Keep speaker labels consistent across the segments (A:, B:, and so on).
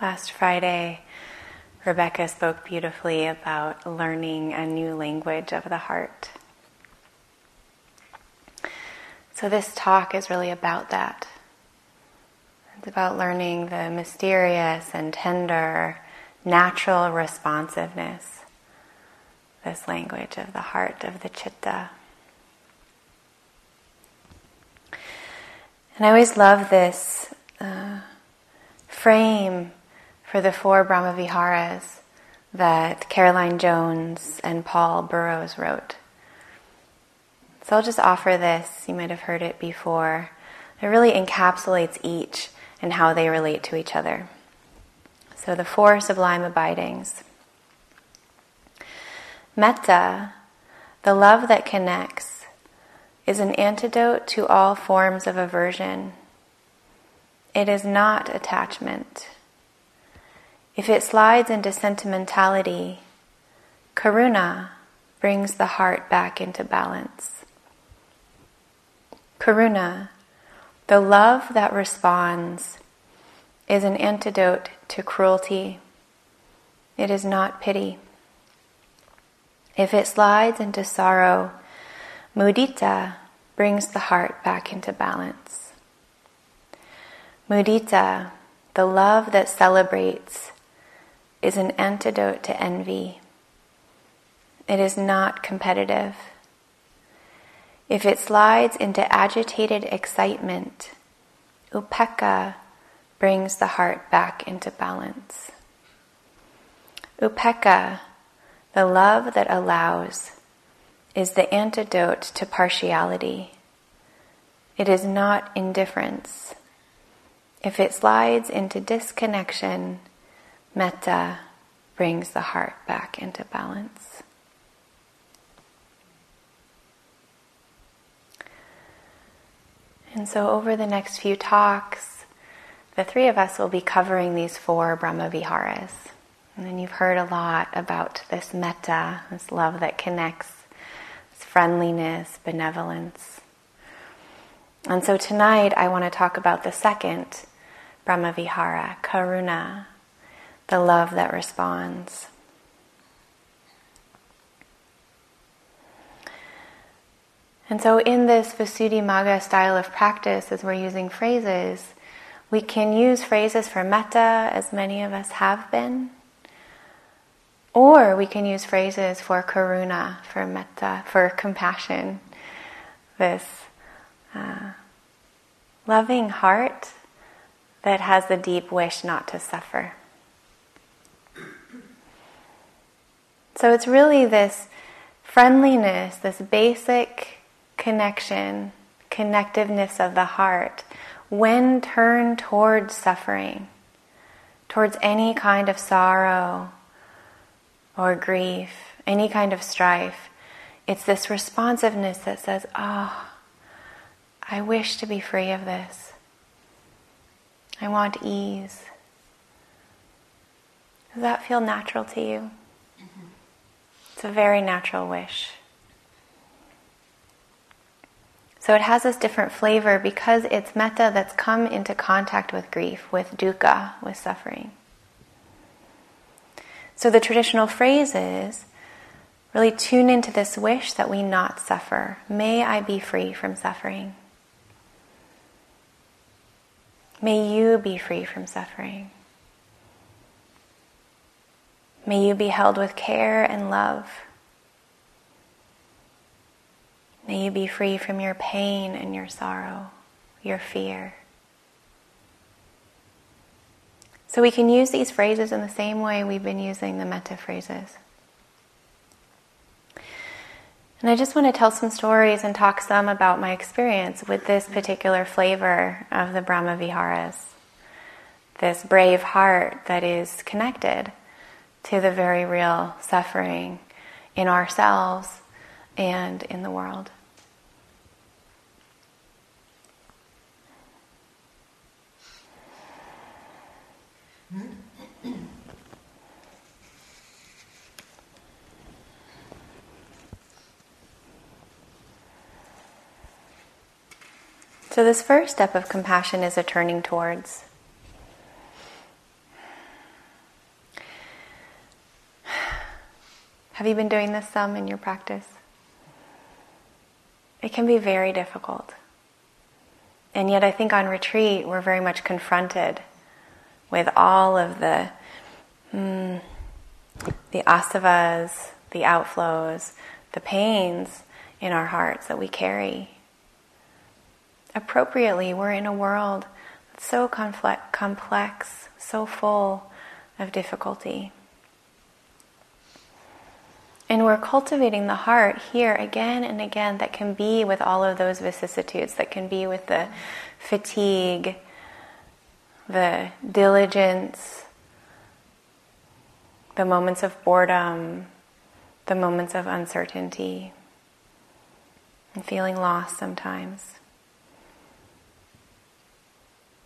A: Last Friday, Rebecca spoke beautifully about learning a new language of the heart. So, this talk is really about that. It's about learning the mysterious and tender, natural responsiveness, this language of the heart, of the chitta. And I always love this uh, frame for the four Brahmaviharas that Caroline Jones and Paul Burrows wrote. So I'll just offer this. You might have heard it before. It really encapsulates each and how they relate to each other. So the four sublime abidings. Metta, the love that connects, is an antidote to all forms of aversion. It is not attachment. If it slides into sentimentality, karuna brings the heart back into balance. Karuna, the love that responds, is an antidote to cruelty. It is not pity. If it slides into sorrow, mudita brings the heart back into balance. Mudita, the love that celebrates, is an antidote to envy. It is not competitive. If it slides into agitated excitement, upekkha brings the heart back into balance. Upekkha, the love that allows, is the antidote to partiality. It is not indifference. If it slides into disconnection, Metta brings the heart back into balance. And so, over the next few talks, the three of us will be covering these four Brahmaviharas. And then you've heard a lot about this metta, this love that connects, this friendliness, benevolence. And so tonight I want to talk about the second Brahmavihara, karuna, the love that responds. And so, in this Visuddhimagga style of practice, as we're using phrases, we can use phrases for metta, as many of us have been, or we can use phrases for karuna, for metta, for compassion, this uh, loving heart that has the deep wish not to suffer. So it's really this friendliness, this basic connection, connectiveness of the heart when turned towards suffering, towards any kind of sorrow or grief, any kind of strife. It's this responsiveness that says, Oh, I wish to be free of this. I want ease. Does that feel natural to you? It's a very natural wish. So it has this different flavor because it's metta that's come into contact with grief, with dukkha, with suffering. So the traditional phrase is really tune into this wish that we not suffer. May I be free from suffering. May you be free from suffering. May you be held with care and love. May you be free from your pain and your sorrow, your fear. So we can use these phrases in the same way we've been using the metta phrases. And I just want to tell some stories and talk some about my experience with this particular flavor of the Brahma Viharas. This brave heart that is connected to the very real suffering in ourselves and in the world. So, this first step of compassion is a turning towards. Have you been doing this some in your practice? It can be very difficult. And yet, I think on retreat, we're very much confronted with all of the mm, the asavas, the outflows, the pains in our hearts that we carry. Appropriately, we're in a world that's so complex, so full of difficulty. And we're cultivating the heart here again and again that can be with all of those vicissitudes, that can be with the fatigue, the diligence, the moments of boredom, the moments of uncertainty, and feeling lost sometimes.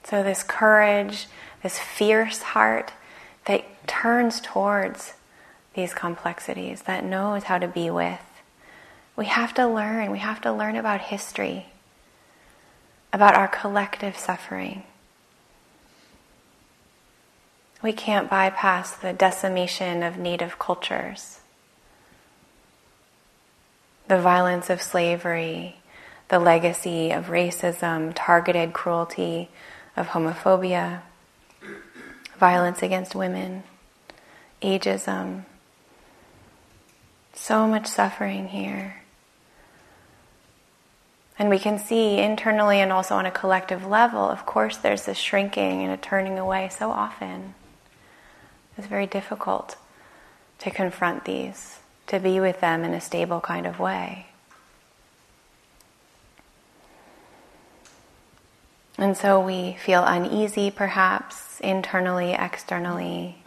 A: So, this courage, this fierce heart that turns towards these complexities, that knows how to be with. We have to learn, we have to learn about history, about our collective suffering. We can't bypass the decimation of native cultures, the violence of slavery, the legacy of racism, targeted cruelty, of homophobia, violence against women, ageism, so much suffering here. And we can see internally and also on a collective level, of course, there's this shrinking and a turning away so often. It's very difficult to confront these, to be with them in a stable kind of way. And so we feel uneasy, perhaps, internally, externally.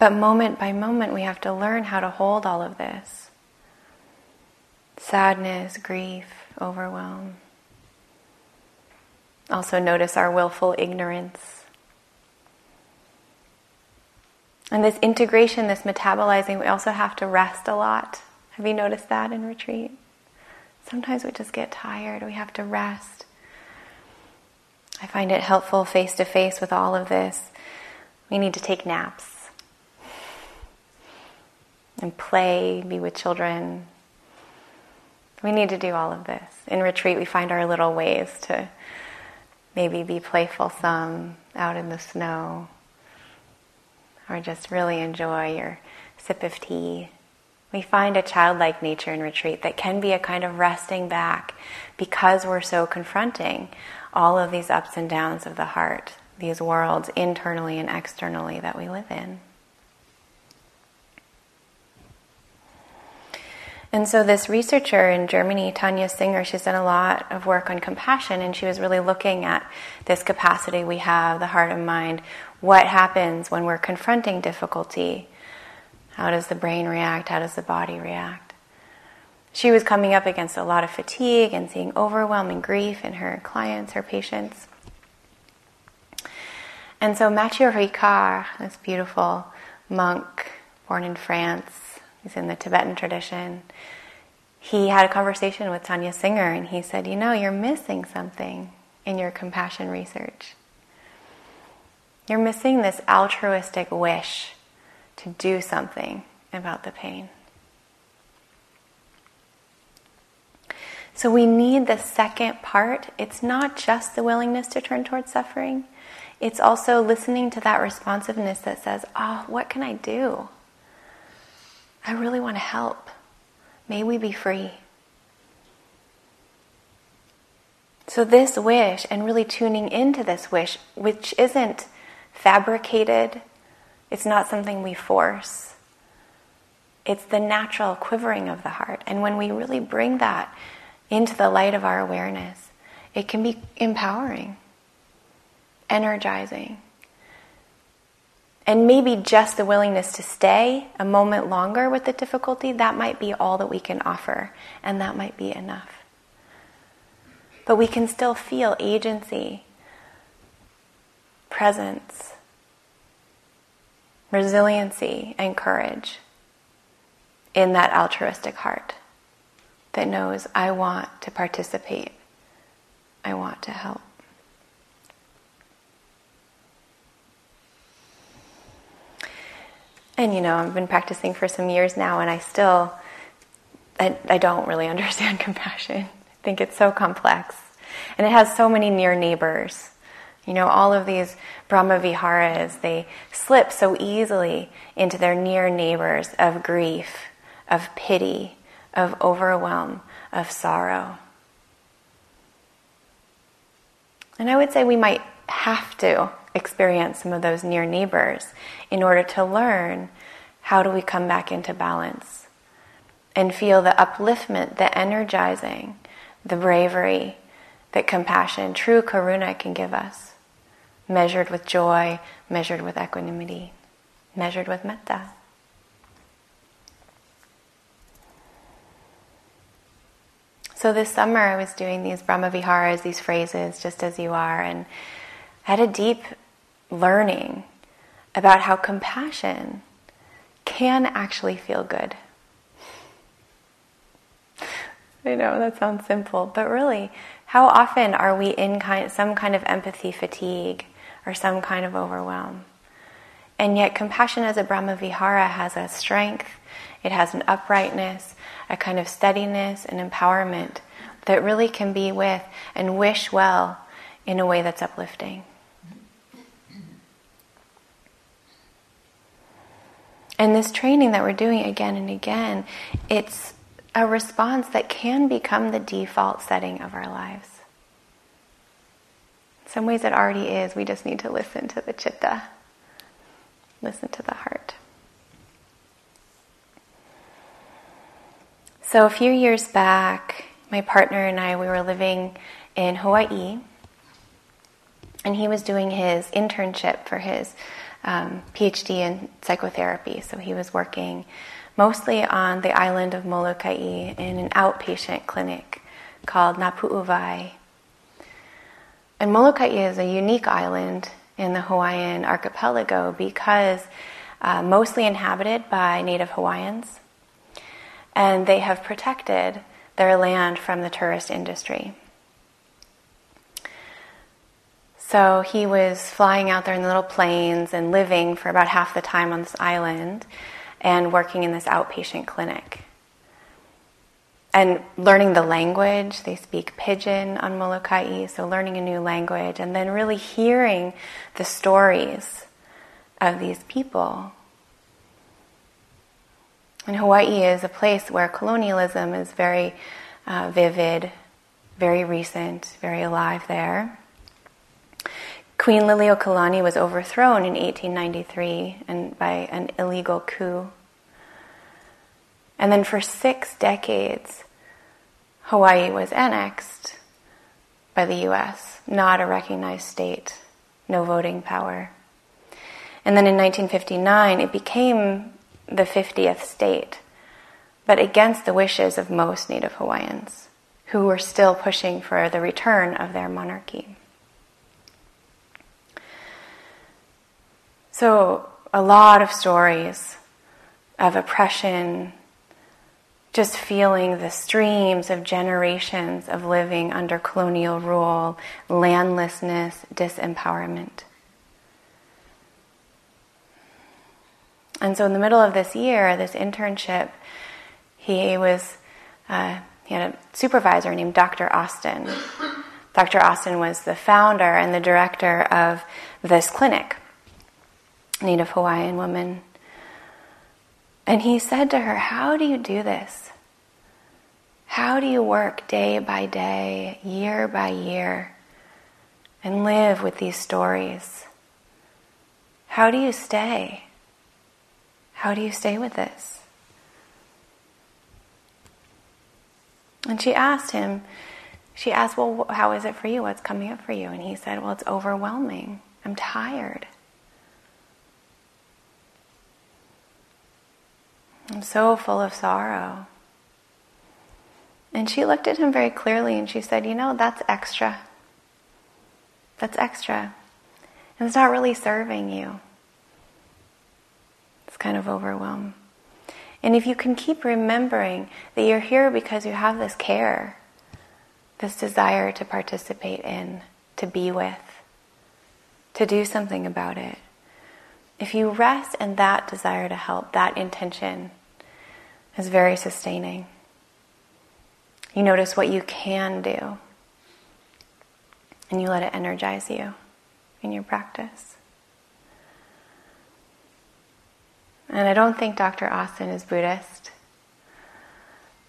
A: But moment by moment, we have to learn how to hold all of this sadness, grief, overwhelm. Also, notice our willful ignorance. And this integration, this metabolizing, we also have to rest a lot. Have you noticed that in retreat? Sometimes we just get tired, we have to rest. I find it helpful face to face with all of this. We need to take naps and play, be with children. We need to do all of this. In retreat, we find our little ways to maybe be playful some out in the snow, or just really enjoy your sip of tea. We find a childlike nature in retreat that can be a kind of resting back because we're so confronting all of these ups and downs of the heart, these worlds internally and externally that we live in. And so, this researcher in Germany, Tania Singer, she's done a lot of work on compassion, and she was really looking at this capacity we have, the heart and mind. What happens when we're confronting difficulty? How does the brain react? How does the body react? She was coming up against a lot of fatigue and seeing overwhelming grief in her clients, her patients. And so, Mathieu Ricard, this beautiful monk born in France, he's in the Tibetan tradition, he had a conversation with Tania Singer and he said, You know, you're missing something in your compassion research. You're missing this altruistic wish to do something about the pain. So we need the second part. It's not just the willingness to turn towards suffering, it's also listening to that responsiveness that says, Oh, what can I do? I really want to help. May we be free. So, this wish, and really tuning into this wish, which isn't fabricated, it's not something we force. It's the natural quivering of the heart. And when we really bring that into the light of our awareness, it can be empowering, energizing. And maybe just the willingness to stay a moment longer with the difficulty, that might be all that we can offer, and that might be enough. But we can still feel agency, presence, resiliency, and courage in that altruistic heart that knows, I want to participate, I want to help. And you know, I've been practicing for some years now, and I still, I, I don't really understand compassion. I think it's so complex. And it has so many near neighbors. You know, all of these Brahma Viharas, they slip so easily into their near neighbors of grief, of pity, of overwhelm, of sorrow. And I would say we might have to experience some of those near neighbors in order to learn how do we come back into balance and feel the upliftment, the energizing, the bravery that compassion, true karuna can give us, measured with joy, measured with equanimity, measured with metta. So this summer I was doing these Brahma Viharas, these phrases, just as you are, and Had a deep learning about how compassion can actually feel good. I know that sounds simple, but really, how often are we in kind, some kind of empathy fatigue or some kind of overwhelm? And yet, compassion as a Brahma Vihara has a strength, it has an uprightness, a kind of steadiness and empowerment that really can be with and wish well in a way that's uplifting. And this training that we're doing again and again, it's a response that can become the default setting of our lives. In some ways, it already is. We just need to listen to the chitta, listen to the heart. So, a few years back, my partner and I, we were living in Hawaii, and he was doing his internship for his um, PhD in psychotherapy. So he was working mostly on the island of Molokai in an outpatient clinic called Na Pu'uwai. And Molokai is a unique island in the Hawaiian archipelago because uh, mostly inhabited by native Hawaiians, and they have protected their land from the tourist industry. So he was flying out there in the little planes and living for about half the time on this island and working in this outpatient clinic. And learning the language, they speak pidgin on Molokai, so learning a new language, and then really hearing the stories of these people. And Hawaii is a place where colonialism is very uh, vivid, very recent, very alive there. Queen Liliuokalani was overthrown in 1893 and by an illegal coup. And then for six decades, Hawaii was annexed by the US, not a recognized state, no voting power. And then in 1959, it became the 50th state, but against the wishes of most Native Hawaiians, who were still pushing for the return of their monarchy. So, a lot of stories of oppression, just feeling the streams of generations of living under colonial rule, landlessness, disempowerment. And so, in the middle of this year, this internship, he was uh, he had a supervisor named Dr. Austin. Dr. Austin was the founder and the director of this clinic. Native Hawaiian woman. And he said to her, How do you do this? How do you work day by day, year by year, and live with these stories? How do you stay? How do you stay with this? And she asked him, she asked, Well, how is it for you? What's coming up for you? And he said, Well, it's overwhelming. I'm tired. I'm so full of sorrow. And she looked at him very clearly and she said, You know, that's extra. That's extra. And it's not really serving you. It's kind of overwhelmed. And if you can keep remembering that you're here because you have this care, this desire to participate in, to be with, to do something about it, if you rest in that desire to help, that intention is very sustaining. You notice what you can do, and you let it energize you in your practice. And I don't think Dr. Austin is Buddhist,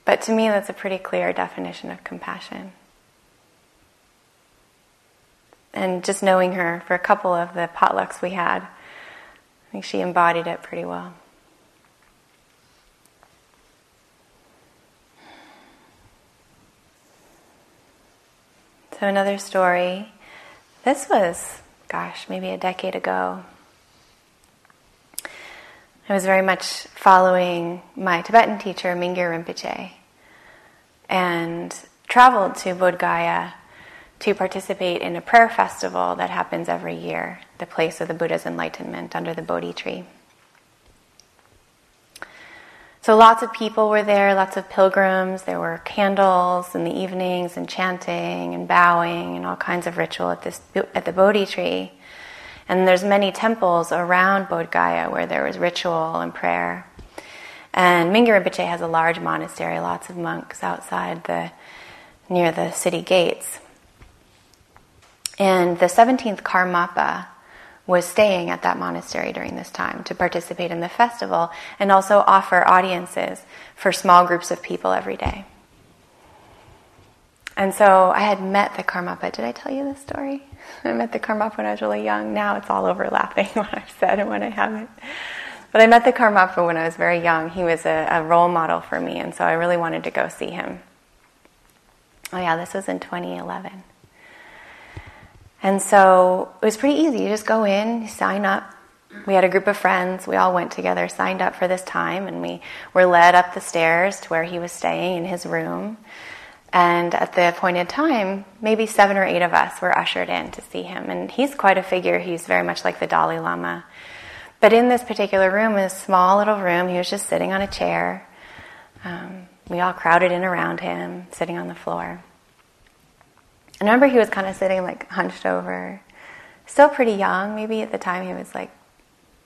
A: but to me, that's a pretty clear definition of compassion. And just knowing her for a couple of the potlucks we had, I think she embodied it pretty well. So, another story. This was, gosh, maybe a decade ago. I was very much following my Tibetan teacher, Mingyur Rinpoche, and traveled to Bodh Gaya to participate in a prayer festival that happens every year, the place of the Buddha's enlightenment under the Bodhi tree. So lots of people were there, lots of pilgrims. There were candles in the evenings and chanting and bowing and all kinds of ritual at this at the Bodhi tree. And there's many temples around Bodh Gaya where there was ritual and prayer. And Mingyur Rinpoche has a large monastery, lots of monks outside the near the city gates. And the 17th Karmapa was staying at that monastery during this time to participate in the festival and also offer audiences for small groups of people every day. And so I had met the Karmapa. Did I tell you this story? I met the Karmapa when I was really young. Now it's all overlapping what I've said and what I haven't. But I met the Karmapa when I was very young. He was a, a role model for me, and so I really wanted to go see him. Oh, yeah, this was in 2011. And so it was pretty easy. You just go in, you sign up. We had a group of friends. We all went together, signed up for this time, and we were led up the stairs to where he was staying in his room. And at the appointed time, maybe seven or eight of us were ushered in to see him. And he's quite a figure. He's very much like the Dalai Lama. But in this particular room, a small little room, he was just sitting on a chair. Um, we all crowded in around him, sitting on the floor. I remember he was kind of sitting like hunched over, still pretty young. Maybe at the time he was like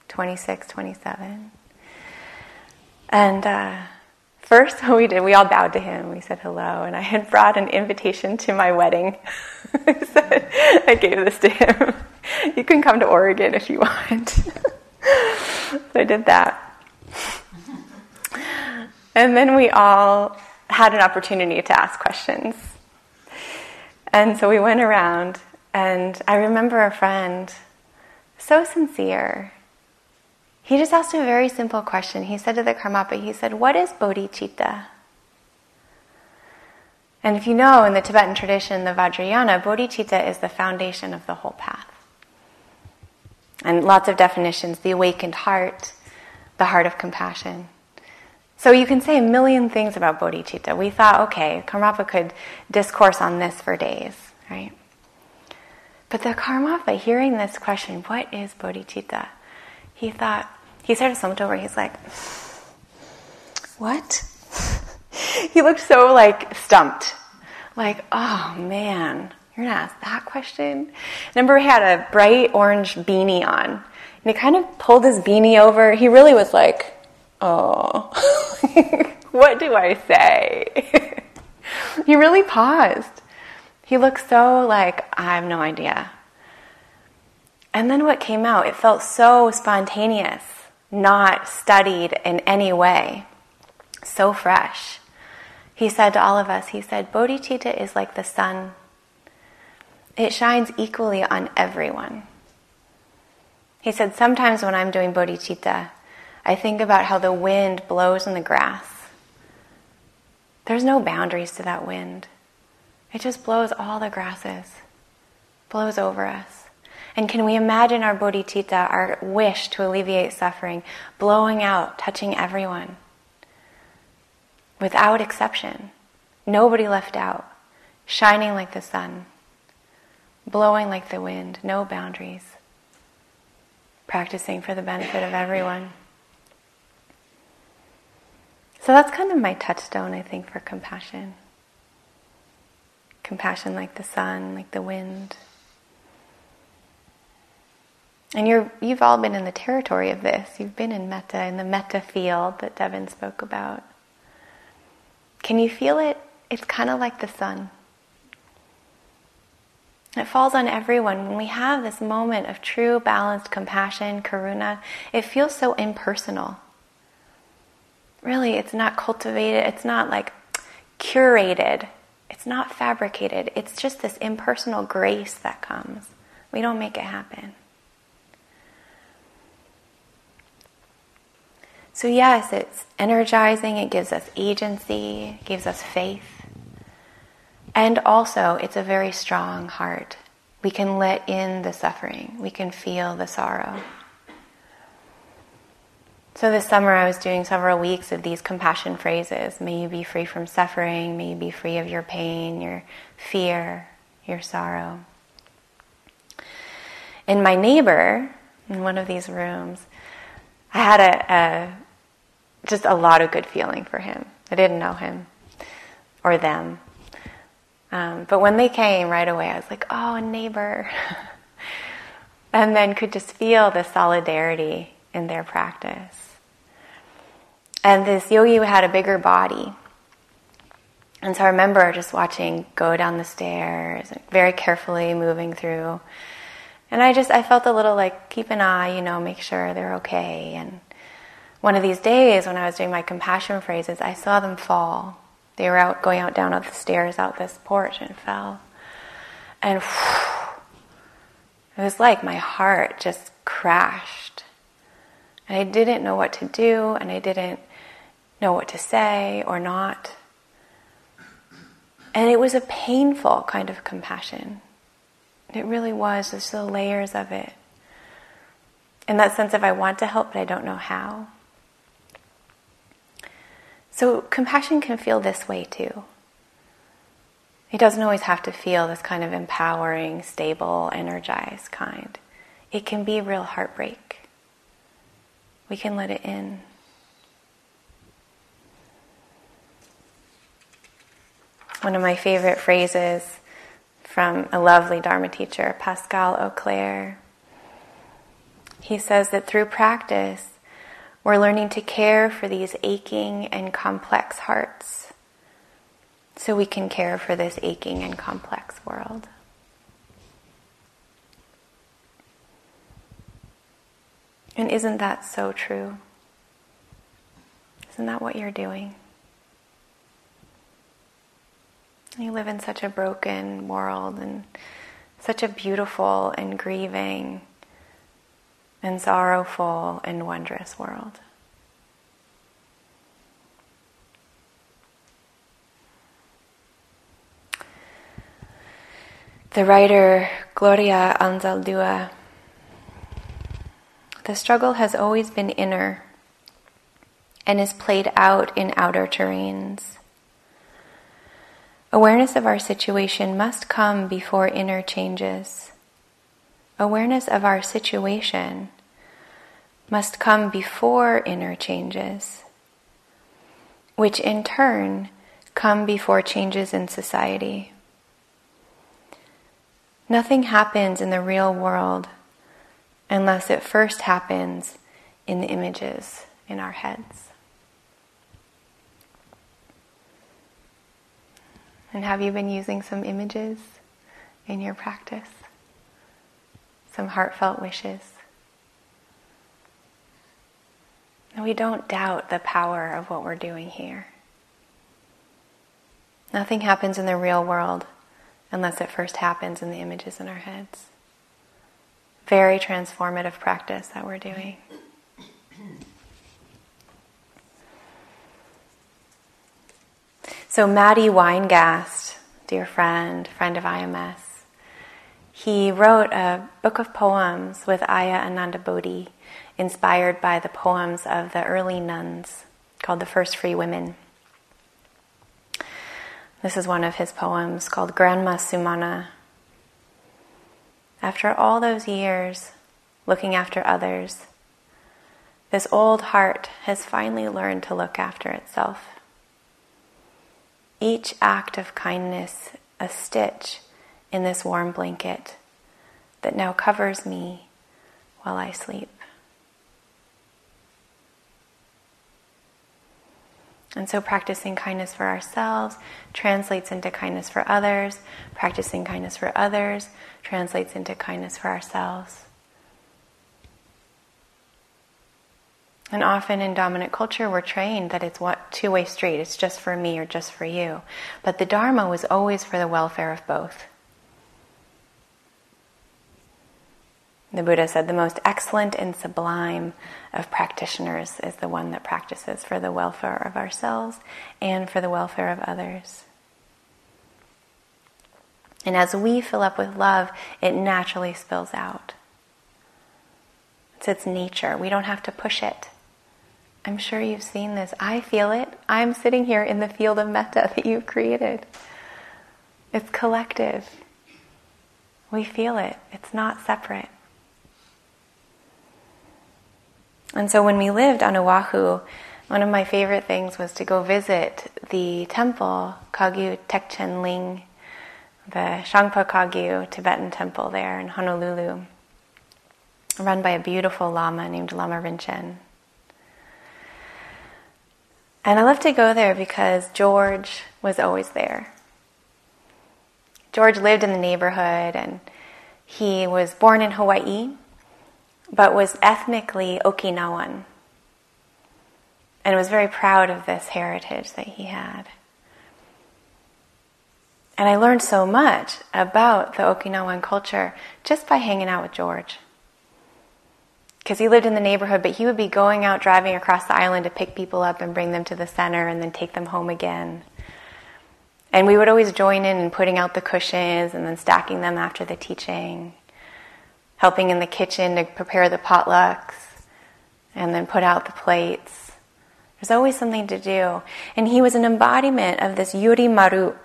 A: 26, 27. And uh, first, what we did, we all bowed to him. We said hello, and I had brought an invitation to my wedding. I, gave this to him. You can come to Oregon if you want. so I did that. And then we all had an opportunity to ask questions. And so we went around, and I remember a friend, so sincere. He just asked a very simple question. He said to the Karmapa, he said, What is bodhicitta? And if you know, in the Tibetan tradition, the Vajrayana, bodhicitta is the foundation of the whole path. And lots of definitions the awakened heart, the heart of compassion. So you can say a million things about bodhicitta. We thought, okay, Karmapa could discourse on this for days, right? But the Karmapa, hearing this question, what is bodhicitta? He thought, he sort of slumped over, he's like, what? he looked so like stumped. Like, oh man, you're gonna ask that question? Remember, he had a bright orange beanie on. And he kind of pulled his beanie over. He really was like, oh, what do I say? he really paused. He looked so like, I have no idea. And then what came out, it felt so spontaneous, not studied in any way, so fresh. He said to all of us, he said, Bodhicitta is like the sun. It shines equally on everyone. He said, sometimes when I'm doing bodhicitta, I think about how the wind blows in the grass. There's no boundaries to that wind. It just blows all the grasses, blows over us. And can we imagine our bodhicitta, our wish to alleviate suffering, blowing out, touching everyone? Without exception. Nobody left out. Shining like the sun. Blowing like the wind. No boundaries. Practicing for the benefit of everyone. So that's kind of my touchstone, I think, for compassion. Compassion like the sun, like the wind. And you're, you've all been in the territory of this. You've been in metta, in the metta field that Devin spoke about. Can you feel it? It's kind of like the sun. It falls on everyone. When we have this moment of true, balanced compassion, karuna, it feels so impersonal. Really, it's not cultivated, it's not like curated, it's not fabricated. It's just this impersonal grace that comes. We don't make it happen. So, yes, it's energizing, it gives us agency, it gives us faith. And also, it's a very strong heart. We can let in the suffering, we can feel the sorrow. So, this summer I was doing several weeks of these compassion phrases. May you be free from suffering, may you be free of your pain, your fear, your sorrow. And my neighbor, in one of these rooms, I had a, a just a lot of good feeling for him. I didn't know him or them. Um, but when they came right away, I was like, oh, a neighbor. and then could just feel the solidarity in their practice. And this yogi had a bigger body. And so I remember just watching go down the stairs, very carefully moving through. And I just, I felt a little like, keep an eye, you know, make sure they're okay. And one of these days when I was doing my compassion phrases, I saw them fall. They were out going out down the stairs out this porch and fell. And whew, it was like my heart just crashed. And I didn't know what to do, and I didn't know what to say or not. And it was a painful kind of compassion. It really was, just the layers of it. In that sense of I want to help, but I don't know how. So compassion can feel this way too. It doesn't always have to feel this kind of empowering, stable, energized kind. It can be real heartbreak. We can let it in. One of my favorite phrases from a lovely Dharma teacher, Pascal Auclair. He says that through practice, we're learning to care for these aching and complex hearts so we can care for this aching and complex world. And isn't that so true? Isn't that what you're doing? You live in such a broken world and such a beautiful and grieving and sorrowful and wondrous world. The writer Gloria Anzaldúa the struggle has always been inner and is played out in outer terrains. Awareness of our situation must come before inner changes. Awareness of our situation must come before inner changes, which in turn come before changes in society. Nothing happens in the real world unless it first happens in the images in our heads. And have you been using some images in your practice? Some heartfelt wishes? We don't doubt the power of what we're doing here. Nothing happens in the real world unless it first happens in the images in our heads. Very transformative practice that we're doing. So, Matty Weingast, dear friend, friend of IMS, he wrote a book of poems with Ayya Anandabodhi inspired by the poems of the early nuns called The First Free Women. This is one of his poems called Grandma Sumana. After all those years looking after others, this old heart has finally learned to look after itself. Each act of kindness, a stitch in this warm blanket that now covers me while I sleep. And so, practicing kindness for ourselves translates into kindness for others. Practicing kindness for others translates into kindness for ourselves. And often in dominant culture, we're trained that it's what two way street. It's just for me or just for you. But the Dharma was always for the welfare of both. The Buddha said the most excellent and sublime of practitioners is the one that practices for the welfare of ourselves and for the welfare of others. And as we fill up with love, it naturally spills out. It's its nature. We don't have to push it. I'm sure you've seen this. I feel it. I'm sitting here in the field of metta that you've created. It's collective. We feel it, it's not separate. And so when we lived on Oahu, one of my favorite things was to go visit the temple, Kagyu Thegchen Ling, the Shangpa Kagyu Tibetan temple there in Honolulu, run by a beautiful Lama named Lama Rinchen. And I love to go there because George was always there. George lived in the neighborhood and he was born in Hawaii, but was ethnically Okinawan and was very proud of this heritage that he had. And I learned so much about the Okinawan culture just by hanging out with George because he lived in the neighborhood, but he would be going out driving across the island to pick people up and bring them to the center and then take them home again. And we would always join in in putting out the cushions and then stacking them after the teaching, helping in the kitchen to prepare the potlucks and then put out the plates. There's always something to do. And he was an embodiment of this Yuimaru.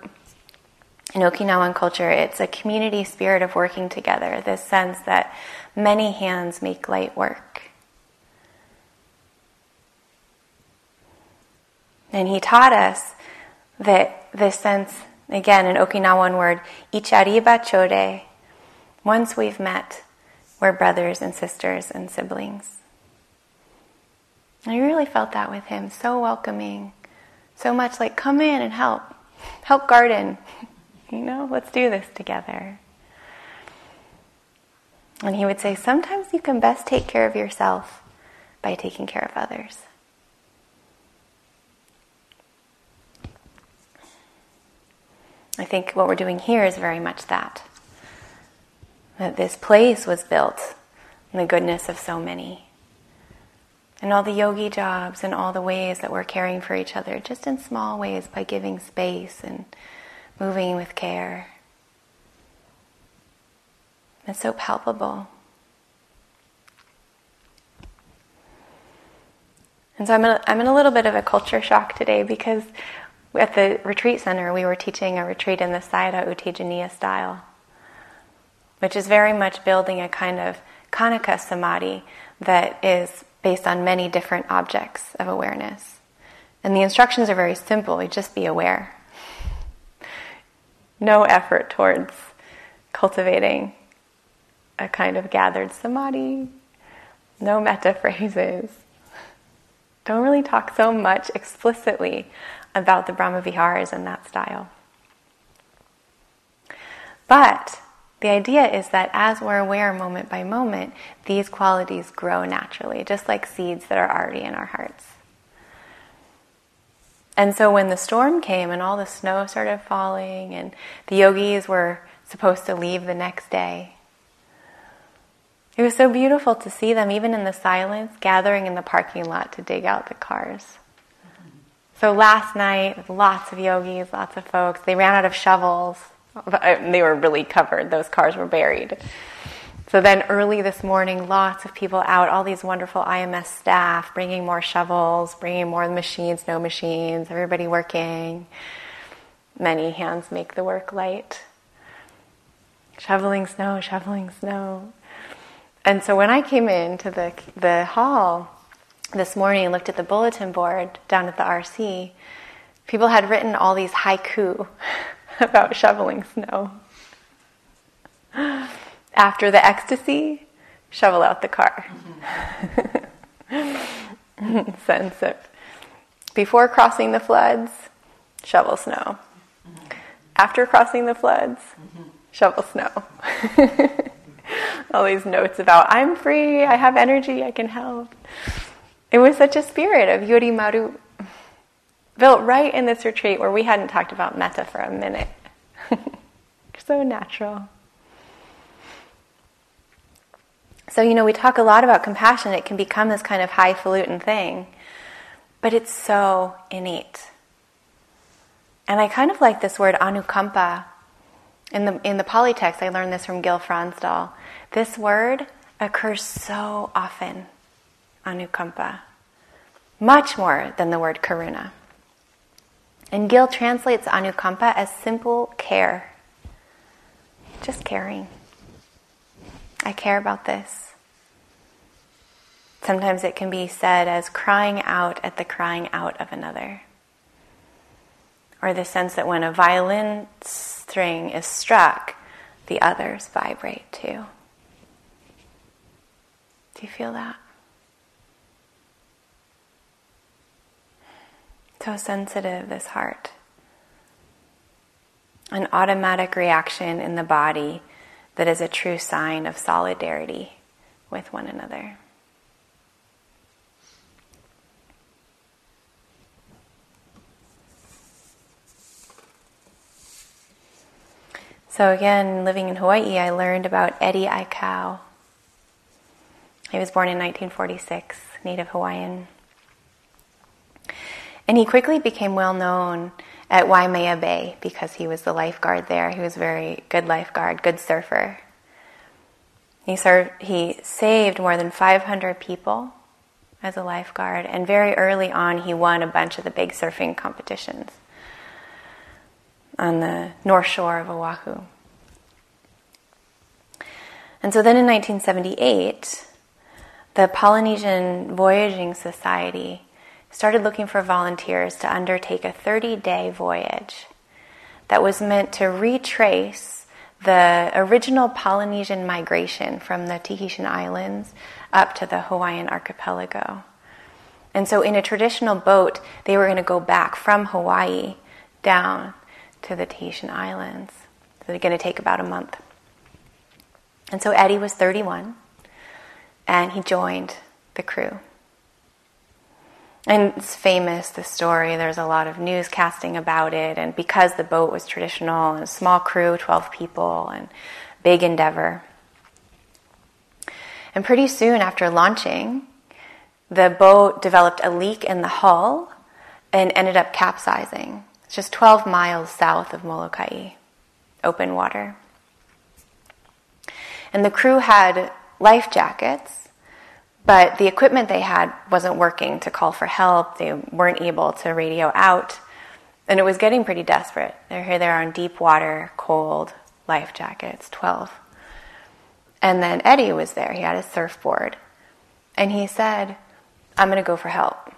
A: In Okinawan culture, it's a community spirit of working together, this sense that Many hands make light work. And he taught us that this sense, again, an Okinawan word, ichariba chode, once we've met, we're brothers and sisters and siblings. I really felt that with him, so welcoming, so much like, come in and help, help garden, you know, let's do this together. And he would say, sometimes you can best take care of yourself by taking care of others. I think what we're doing here is very much that. That this place was built in the goodness of so many. And all the yogi jobs and all the ways that we're caring for each other, just in small ways by giving space and moving with care. It's so palpable. And so I'm in, a, I'm in a little bit of a culture shock today because at the retreat center we were teaching a retreat in the Sayadaw U style, which is very much building a kind of Khanika samadhi that is based on many different objects of awareness. And the instructions are very simple, just be aware. No effort towards cultivating a kind of gathered samadhi, no metta phrases. Don't really talk so much explicitly about the Brahma Viharas in that style. But the idea is that as we're aware moment by moment, these qualities grow naturally, just like seeds that are already in our hearts. And so when the storm came and all the snow started falling, and the yogis were supposed to leave the next day, it was so beautiful to see them, even in the silence, gathering in the parking lot to dig out the cars. So last night, lots of yogis, lots of folks, they ran out of shovels. Uh, they were really covered, those cars were buried. So then early this morning, lots of people out, all these wonderful IMS staff bringing more shovels, bringing more machines, no machines, everybody working. Many hands make the work light. Shoveling snow, shoveling snow. And so when I came into the, the hall this morning and looked at the bulletin board down at the RC, people had written all these haiku about shoveling snow. After the ecstasy, shovel out the car. Sense of before crossing the floods, shovel snow. After crossing the floods, shovel snow. All these notes about I'm free, I have energy, I can help. It was such a spirit of Yuimaru built right in this retreat where we hadn't talked about metta for a minute. so natural. So, you know, we talk a lot about compassion. It can become this kind of highfalutin thing, but it's so innate. And I kind of like this word anukampa. In the, in the Pali text, I learned this from Gil Fronsdal. This word occurs so often, anukampa, much more than the word karuna. And Gil translates anukampa as simple care, just caring. I care about this. Sometimes it can be said as crying out at the crying out of another. Or the sense that when a violin string is struck, the others vibrate too. Do you feel that? So sensitive, this heart. An automatic reaction in the body that is a true sign of solidarity with one another. So, again, living in Hawaii, I learned about Eddie Aikau. He was born in 1946, native Hawaiian. And he quickly became well known at Waimea Bay because he was the lifeguard there. He was a very good lifeguard, good surfer. He served, he saved more than 500 people as a lifeguard, and very early on, he won a bunch of the big surfing competitions on the north shore of Oahu. And so then in 1978, the Polynesian Voyaging Society started looking for volunteers to undertake a 30 day voyage that was meant to retrace the original Polynesian migration from the Tahitian Islands up to the Hawaiian archipelago. And so, in a traditional boat, they were going to go back from Hawaii down to the Tahitian Islands. So, they're going to take about a month. And so, Eddie was 31, and he joined the crew. And it's famous, the story. There's a lot of newscasting about it. And because the boat was traditional and a small crew, 12 people, and big endeavor. And pretty soon after launching, the boat developed a leak in the hull and ended up capsizing. It's just 12 miles south of Molokai, open water. And the crew had life jackets but the equipment they had wasn't working to call for help. They weren't able to radio out. And it was getting pretty desperate. They're here they're on deep water, cold, life jackets, 12. And then Eddie was there. He had a surfboard. And he said, I'm going to go for help.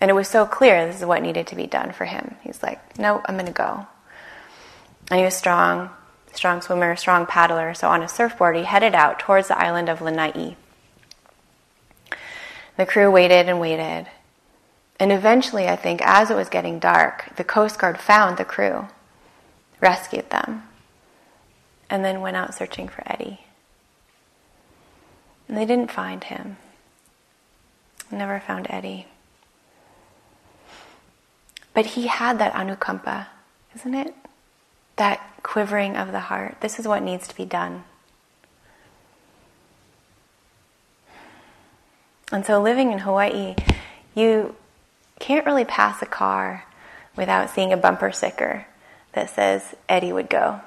A: And it was so clear this is what needed to be done for him. He's like, No, I'm going to go. And he was strong, strong swimmer, strong paddler. So on a surfboard, he headed out towards the island of Lanai. The crew waited and waited. And eventually, I think, as it was getting dark, the Coast Guard found the crew, rescued them, and then went out searching for Eddie. And they didn't find him. Never found Eddie. But he had that anukampa, isn't it? That quivering of the heart. This is what needs to be done. And so living in Hawaii, you can't really pass a car without seeing a bumper sticker that says Eddie would go.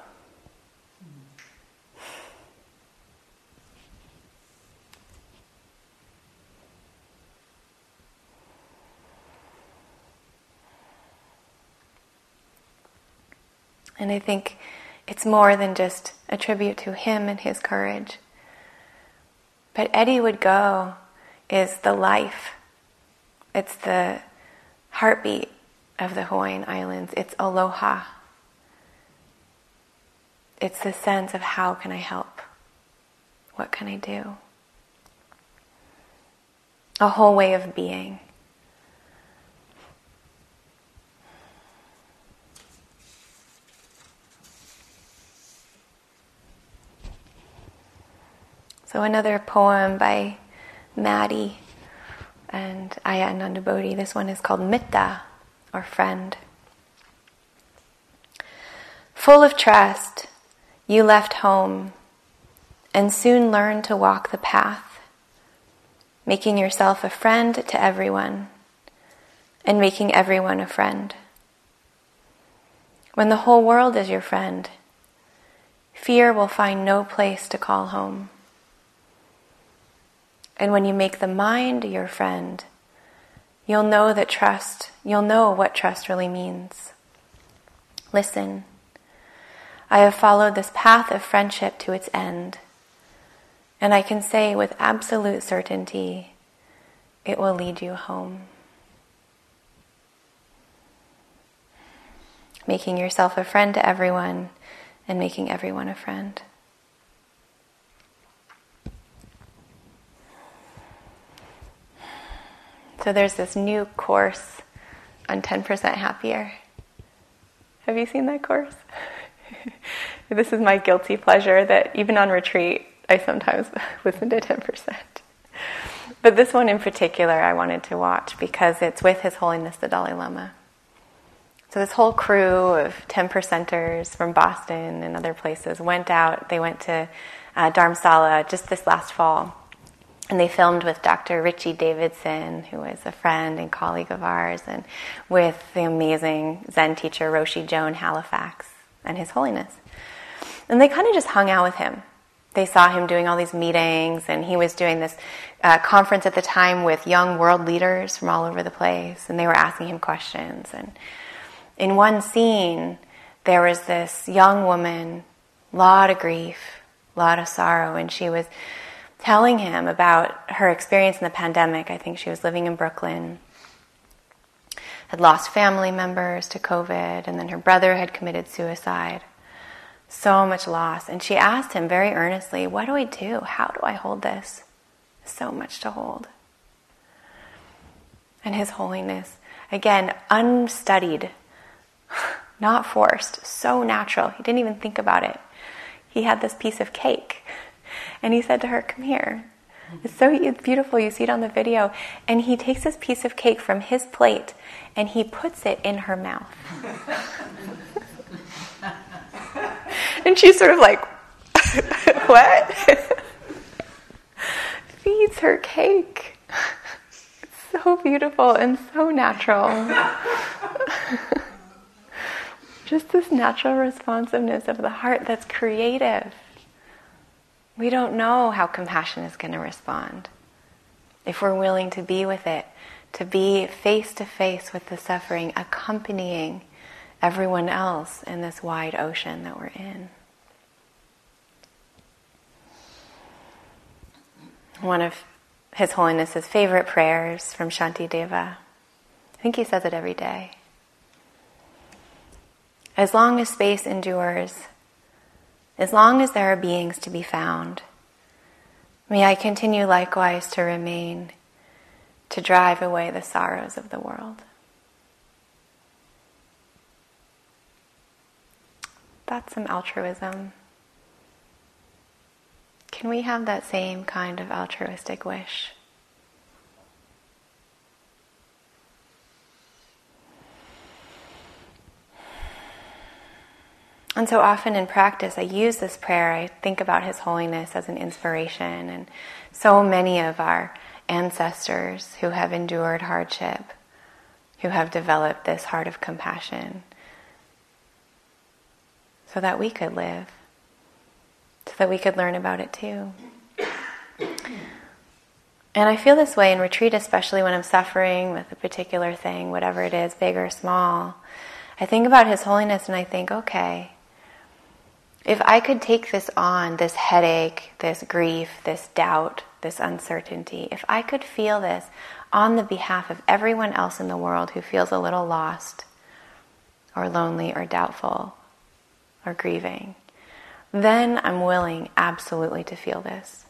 A: And I think it's more than just a tribute to him and his courage. But Eddie would go is the life. It's the heartbeat of the Hawaiian Islands. It's aloha. It's the sense of how can I help? What can I do? a whole way of being. So, another poem by Matty and Ayya Anandabodhi. This one is called Mitta, or friend. Full of trust, you left home and soon learned to walk the path, making yourself a friend to everyone and making everyone a friend. When the whole world is your friend, fear will find no place to call home. And when you make the mind your friend, you'll know that trust, you'll know what trust really means. Listen. I have followed this path of friendship to its end, and I can say with absolute certainty it will lead you home. Making yourself a friend to everyone and making everyone a friend. So there's this new course on 10% happier. Have you seen that course? this is my guilty pleasure that even on retreat, I sometimes listen to 10%. But this one in particular, I wanted to watch because it's with His Holiness the Dalai Lama. So this whole crew of 10 percenters from Boston and other places went out. They went to uh, Dharamsala just this last fall and they filmed with Dr. Richie Davidson, who is a friend and colleague of ours, and with the amazing Zen teacher Roshi Joan Halifax and His Holiness. And they kind of just hung out with him. They saw him doing all these meetings, and he was doing this uh, conference at the time with young world leaders from all over the place, and they were asking him questions. And in one scene, there was this young woman, lot of grief, lot of sorrow, and she was telling him about her experience in the pandemic. I think she was living in Brooklyn, had lost family members to COVID, and then her brother had committed suicide. So much loss. And she asked him very earnestly, What do I do? How do I hold this? So much to hold. And His Holiness, again, unstudied, not forced, so natural. He didn't even think about it. He had this piece of cake and he said to her, Come here. It's so beautiful. You see it on the video. And he takes this piece of cake from his plate and he puts it in her mouth. and she's sort of like, What? Feeds her cake. It's so beautiful and so natural. Just this natural responsiveness of the heart that's creative. We don't know how compassion is going to respond. If we're willing to be with it, to be face to face with the suffering, accompanying everyone else in this wide ocean that we're in. One of His Holiness's favorite prayers from Shantideva. I think he says it every day. As long as space endures, as long as there are beings to be found. May I continue likewise to remain, to drive away the sorrows of the world. That's some altruism. Can we have that same kind of altruistic wish? And so often in practice, I use this prayer. I think about His Holiness as an inspiration, and so many of our ancestors who have endured hardship, who have developed this heart of compassion, so that we could live, so that we could learn about it too. And I feel this way in retreat, especially when I'm suffering with a particular thing, whatever it is, big or small. I think about His Holiness and I think, okay, if I could take this on, this headache, this grief, this doubt, this uncertainty, if I could feel this on the behalf of everyone else in the world who feels a little lost or lonely or doubtful or grieving, then I'm willing absolutely to feel this.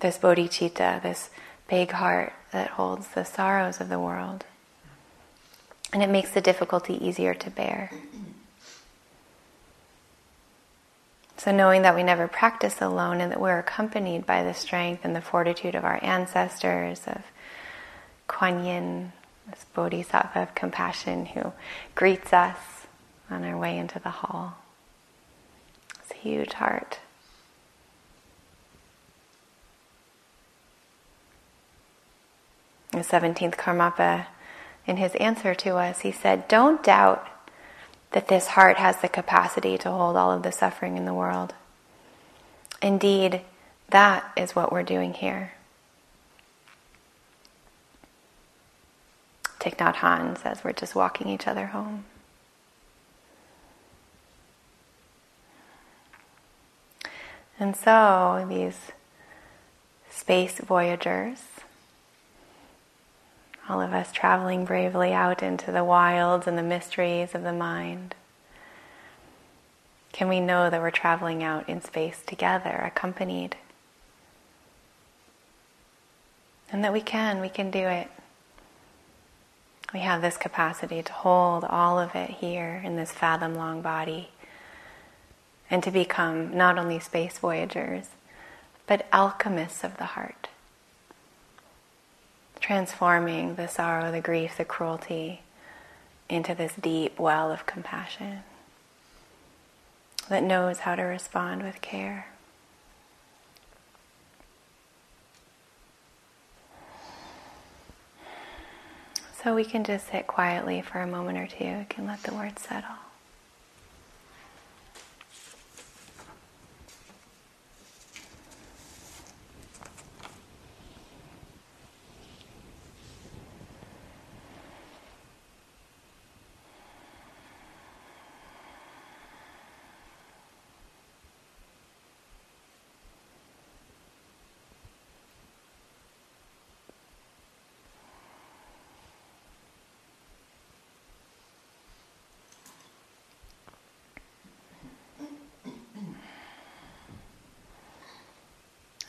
A: this bodhicitta, this big heart that holds the sorrows of the world. And it makes the difficulty easier to bear. So, knowing that we never practice alone and that we're accompanied by the strength and the fortitude of our ancestors, of Kuan Yin, this bodhisattva of compassion who greets us on our way into the hall. It's a huge heart. The 17th Karmapa, in his answer to us, he said, Don't doubt that this heart has the capacity to hold all of the suffering in the world. Indeed, that is what we're doing here. Thich Nhat Hanh says we're just walking each other home. And so these space voyagers, all of us traveling bravely out into the wilds and the mysteries of the mind, can we know that we're traveling out in space together, accompanied? And that we can, we can do it. We have this capacity to hold all of it here in this fathom long body and to become not only space voyagers, but alchemists of the heart, transforming the sorrow, the grief, the cruelty into this deep well of compassion that knows how to respond with care. So we can just sit quietly for a moment or two. We can let the words settle.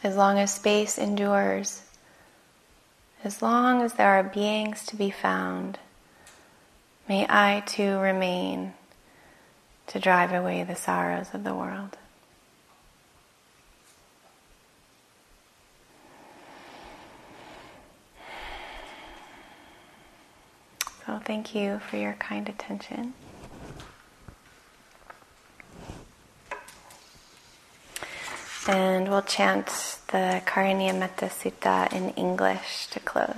A: As long as space endures, as long as there are beings to be found, may I too remain to drive away the sorrows of the world. So, thank you for your kind attention. And we'll chant the Metta Sutta in English to close.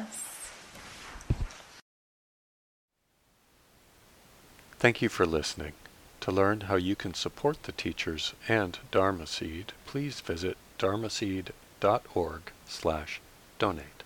B: Thank you for listening. To learn how you can support the teachers and Dharma Seed, please visit dharmaseed.org slash donate.